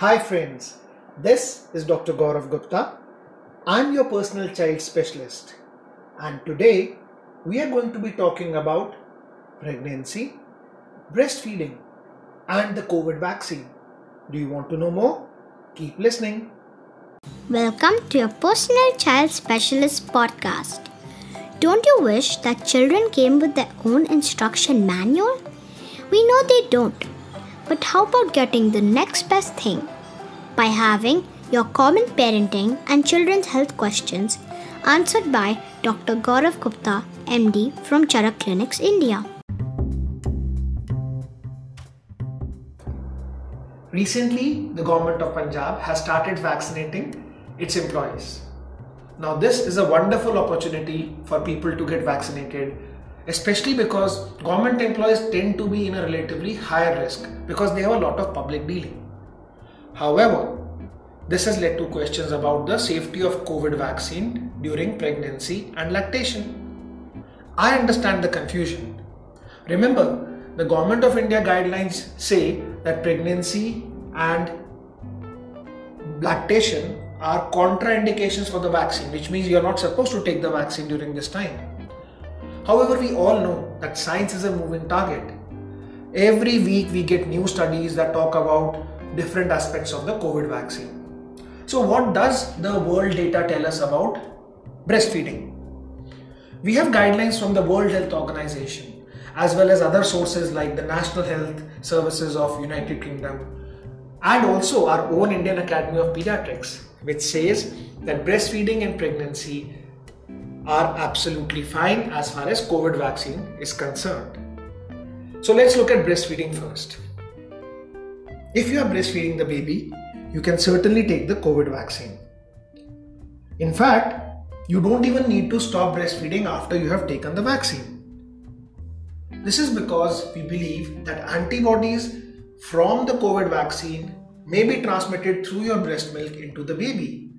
Hi friends, this is Dr. Gaurav Gupta. I'm your personal child specialist and today we are going to be talking about pregnancy, breastfeeding and the COVID vaccine. Do you want to know more? Keep listening. Welcome to your personal child specialist podcast. Don't you wish that children came with their own instruction manual? We know they don't. But how about getting the next best thing? By having your common parenting and children's health questions answered by Dr. Gaurav Gupta, MD from Charak Clinics, India. Recently, the government of Punjab has started vaccinating its employees. Now, this is a wonderful opportunity for people to get vaccinated, especially because government employees tend to be in a relatively higher risk because they have a lot of public dealing. However, this has led to questions about the safety of COVID vaccine during pregnancy and lactation. I understand the confusion. Remember, the Government of India guidelines say that pregnancy and lactation are contraindications for the vaccine, which means you're not supposed to take the vaccine during this time. However, we all know that science is a moving target. Every week we get new studies that talk about different aspects of the COVID vaccine. So, what does the world data tell us about breastfeeding? We have guidelines from the World Health Organization as well as other sources like the National Health Services of United Kingdom and also our own Indian Academy of Pediatrics which says that breastfeeding and pregnancy are absolutely fine as far as COVID vaccine is concerned. So let's look at breastfeeding first. If you are breastfeeding the baby, you can certainly take the COVID vaccine. In fact, you don't even need to stop breastfeeding after you have taken the vaccine. This is because we believe that antibodies from the COVID vaccine may be transmitted through your breast milk into the baby.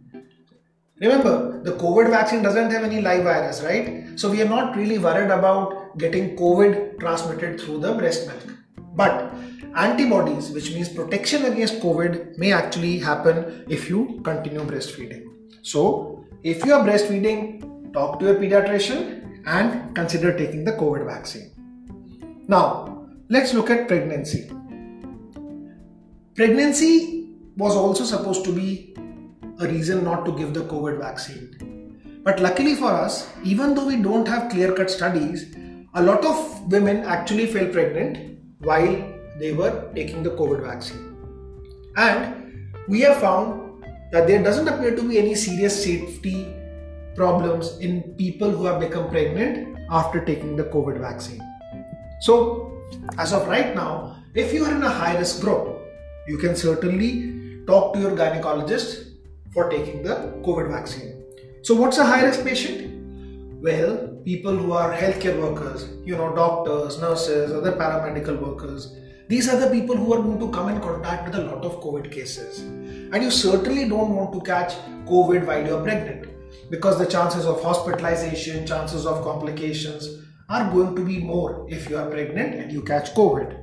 Remember, the COVID vaccine doesn't have any live virus, right? So we are not really worried about getting COVID transmitted through the breast milk. But antibodies, which means protection against COVID, may actually happen if you continue breastfeeding. So, if you are breastfeeding, talk to your pediatrician and consider taking the COVID vaccine. Now, let's look at pregnancy. Pregnancy was also supposed to be a reason not to give the COVID vaccine. But luckily for us, even though we don't have clear cut studies, a lot of women actually fell pregnant while they were taking the COVID vaccine. And we have found that there doesn't appear to be any serious safety problems in people who have become pregnant after taking the COVID vaccine. So, as of right now, if you are in a high risk group, you can certainly talk to your gynecologist for taking the COVID vaccine. So, what's a high risk patient? Well, people who are healthcare workers, you know, doctors, nurses, other paramedical workers, these are the people who are going to come in contact with a lot of COVID cases. And you certainly don't want to catch COVID while you're pregnant because the chances of hospitalization, chances of complications are going to be more if you are pregnant and you catch COVID.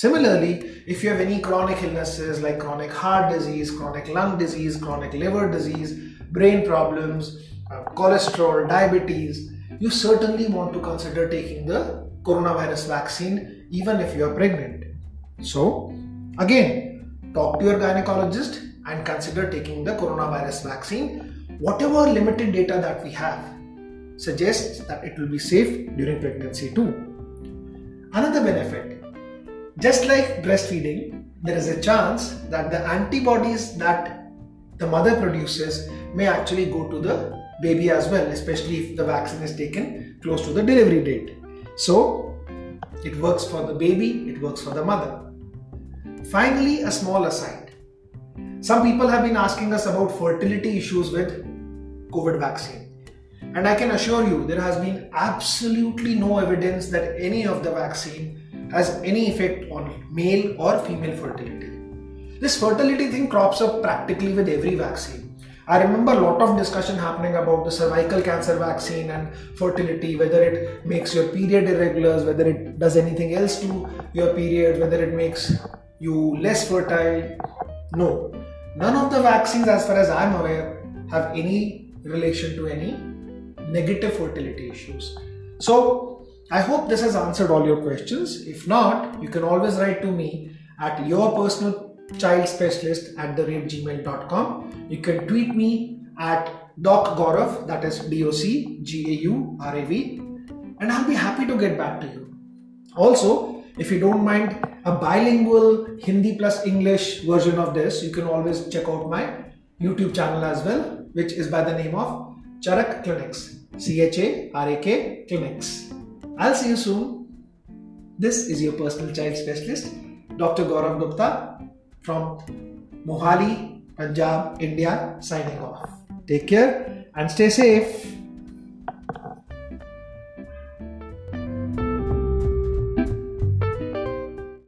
Similarly, if you have any chronic illnesses like chronic heart disease, chronic lung disease, chronic liver disease, brain problems, uh, cholesterol, diabetes, you certainly want to consider taking the coronavirus vaccine even if you are pregnant. So, again, talk to your gynecologist and consider taking the coronavirus vaccine. Whatever limited data that we have suggests that it will be safe during pregnancy too. Another benefit just like breastfeeding, there is a chance that the antibodies that the mother produces may actually go to the baby as well, especially if the vaccine is taken close to the delivery date. So, it works for the baby, it works for the mother. Finally, a small aside. Some people have been asking us about fertility issues with COVID vaccine. And I can assure you, there has been absolutely no evidence that any of the vaccine has any effect on male or female fertility. This fertility thing crops up practically with every vaccine. I remember a lot of discussion happening about the cervical cancer vaccine and fertility, whether it makes your period irregulars, whether it does anything else to your period, whether it makes you less fertile. No, none of the vaccines, as far as I'm aware, have any relation to any negative fertility issues. So, I hope this has answered all your questions. If not, you can always write to me at your personal child specialist at the rate gmail.com. You can tweet me at Doc Gaurav, that is D O C G A U R A V, and I'll be happy to get back to you. Also, if you don't mind a bilingual Hindi plus English version of this, you can always check out my YouTube channel as well, which is by the name of Charak Clinics. C H A R A K Clinics. I'll see you soon. This is your personal child specialist, Dr. Gaurav Gupta from Mohali, Punjab, India, signing off. Take care and stay safe.